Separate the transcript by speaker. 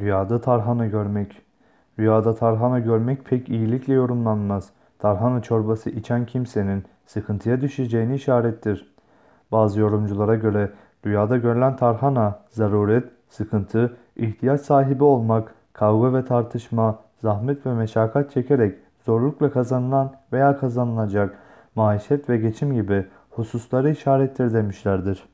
Speaker 1: Rüyada tarhana görmek. Rüyada tarhana görmek pek iyilikle yorumlanmaz. Tarhana çorbası içen kimsenin sıkıntıya düşeceğini işarettir. Bazı yorumculara göre rüyada görülen tarhana, zaruret, sıkıntı, ihtiyaç sahibi olmak, kavga ve tartışma, zahmet ve meşakkat çekerek zorlukla kazanılan veya kazanılacak maişet ve geçim gibi hususları işarettir demişlerdir.